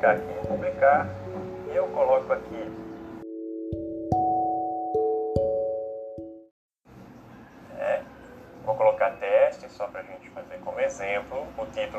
clicar aqui em publicar e eu coloco aqui. É, vou colocar teste só para a gente fazer como exemplo. O título